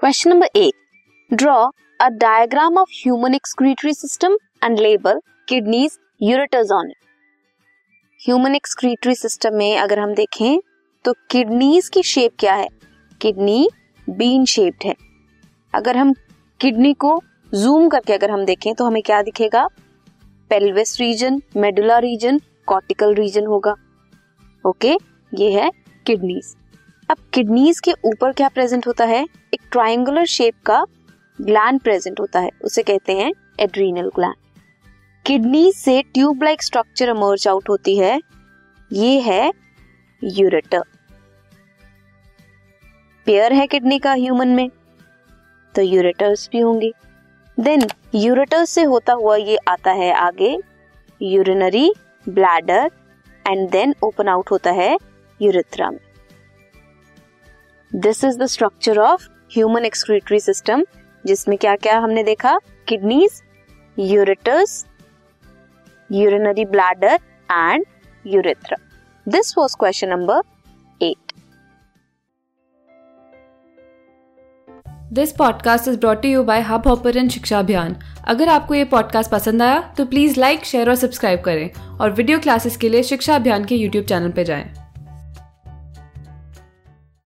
Question number eight draw a diagram of human excretory system and label kidneys ureters on it human excretory system में अगर हम देखें तो kidneys की shape क्या है? किडनी बीन शेप्ड है. अगर हम किडनी को जूम करके अगर हम देखें तो हमें क्या दिखेगा? Pelvis region medulla region cortical region होगा. ओके ये है किडनीज अब किडनीज के ऊपर क्या प्रेजेंट होता है? एक ट्राइंगुलर शेप का ग्लैंड प्रेजेंट होता है। उसे कहते हैं एड्रीनल ग्लैंड किडनी से tube like structure emerge out होती है। ये है यूरेटर पेयर है किडनी का ह्यूमन में तो यूरेटर्स भी होंगे। देन यूरेटर्स से होता हुआ ये आता है आगे urinary bladder and then open out होता है यूरिथ्रा में। This is the structure of human excretory system जिसमें क्या क्या हमने देखा? Kidneys ureters urinary bladder and urethra this was question number eight this podcast is brought you by Hubhopper Shiksha Abhiyan अगर आपको ये पॉडकास्ट पसंद आया तो प्लीज़ लाइक शेयर और सब्सक्राइब करें और वीडियो क्लासेस के लिए शिक्षा अभियान के यूट्यूब चैनल पर जाएँ।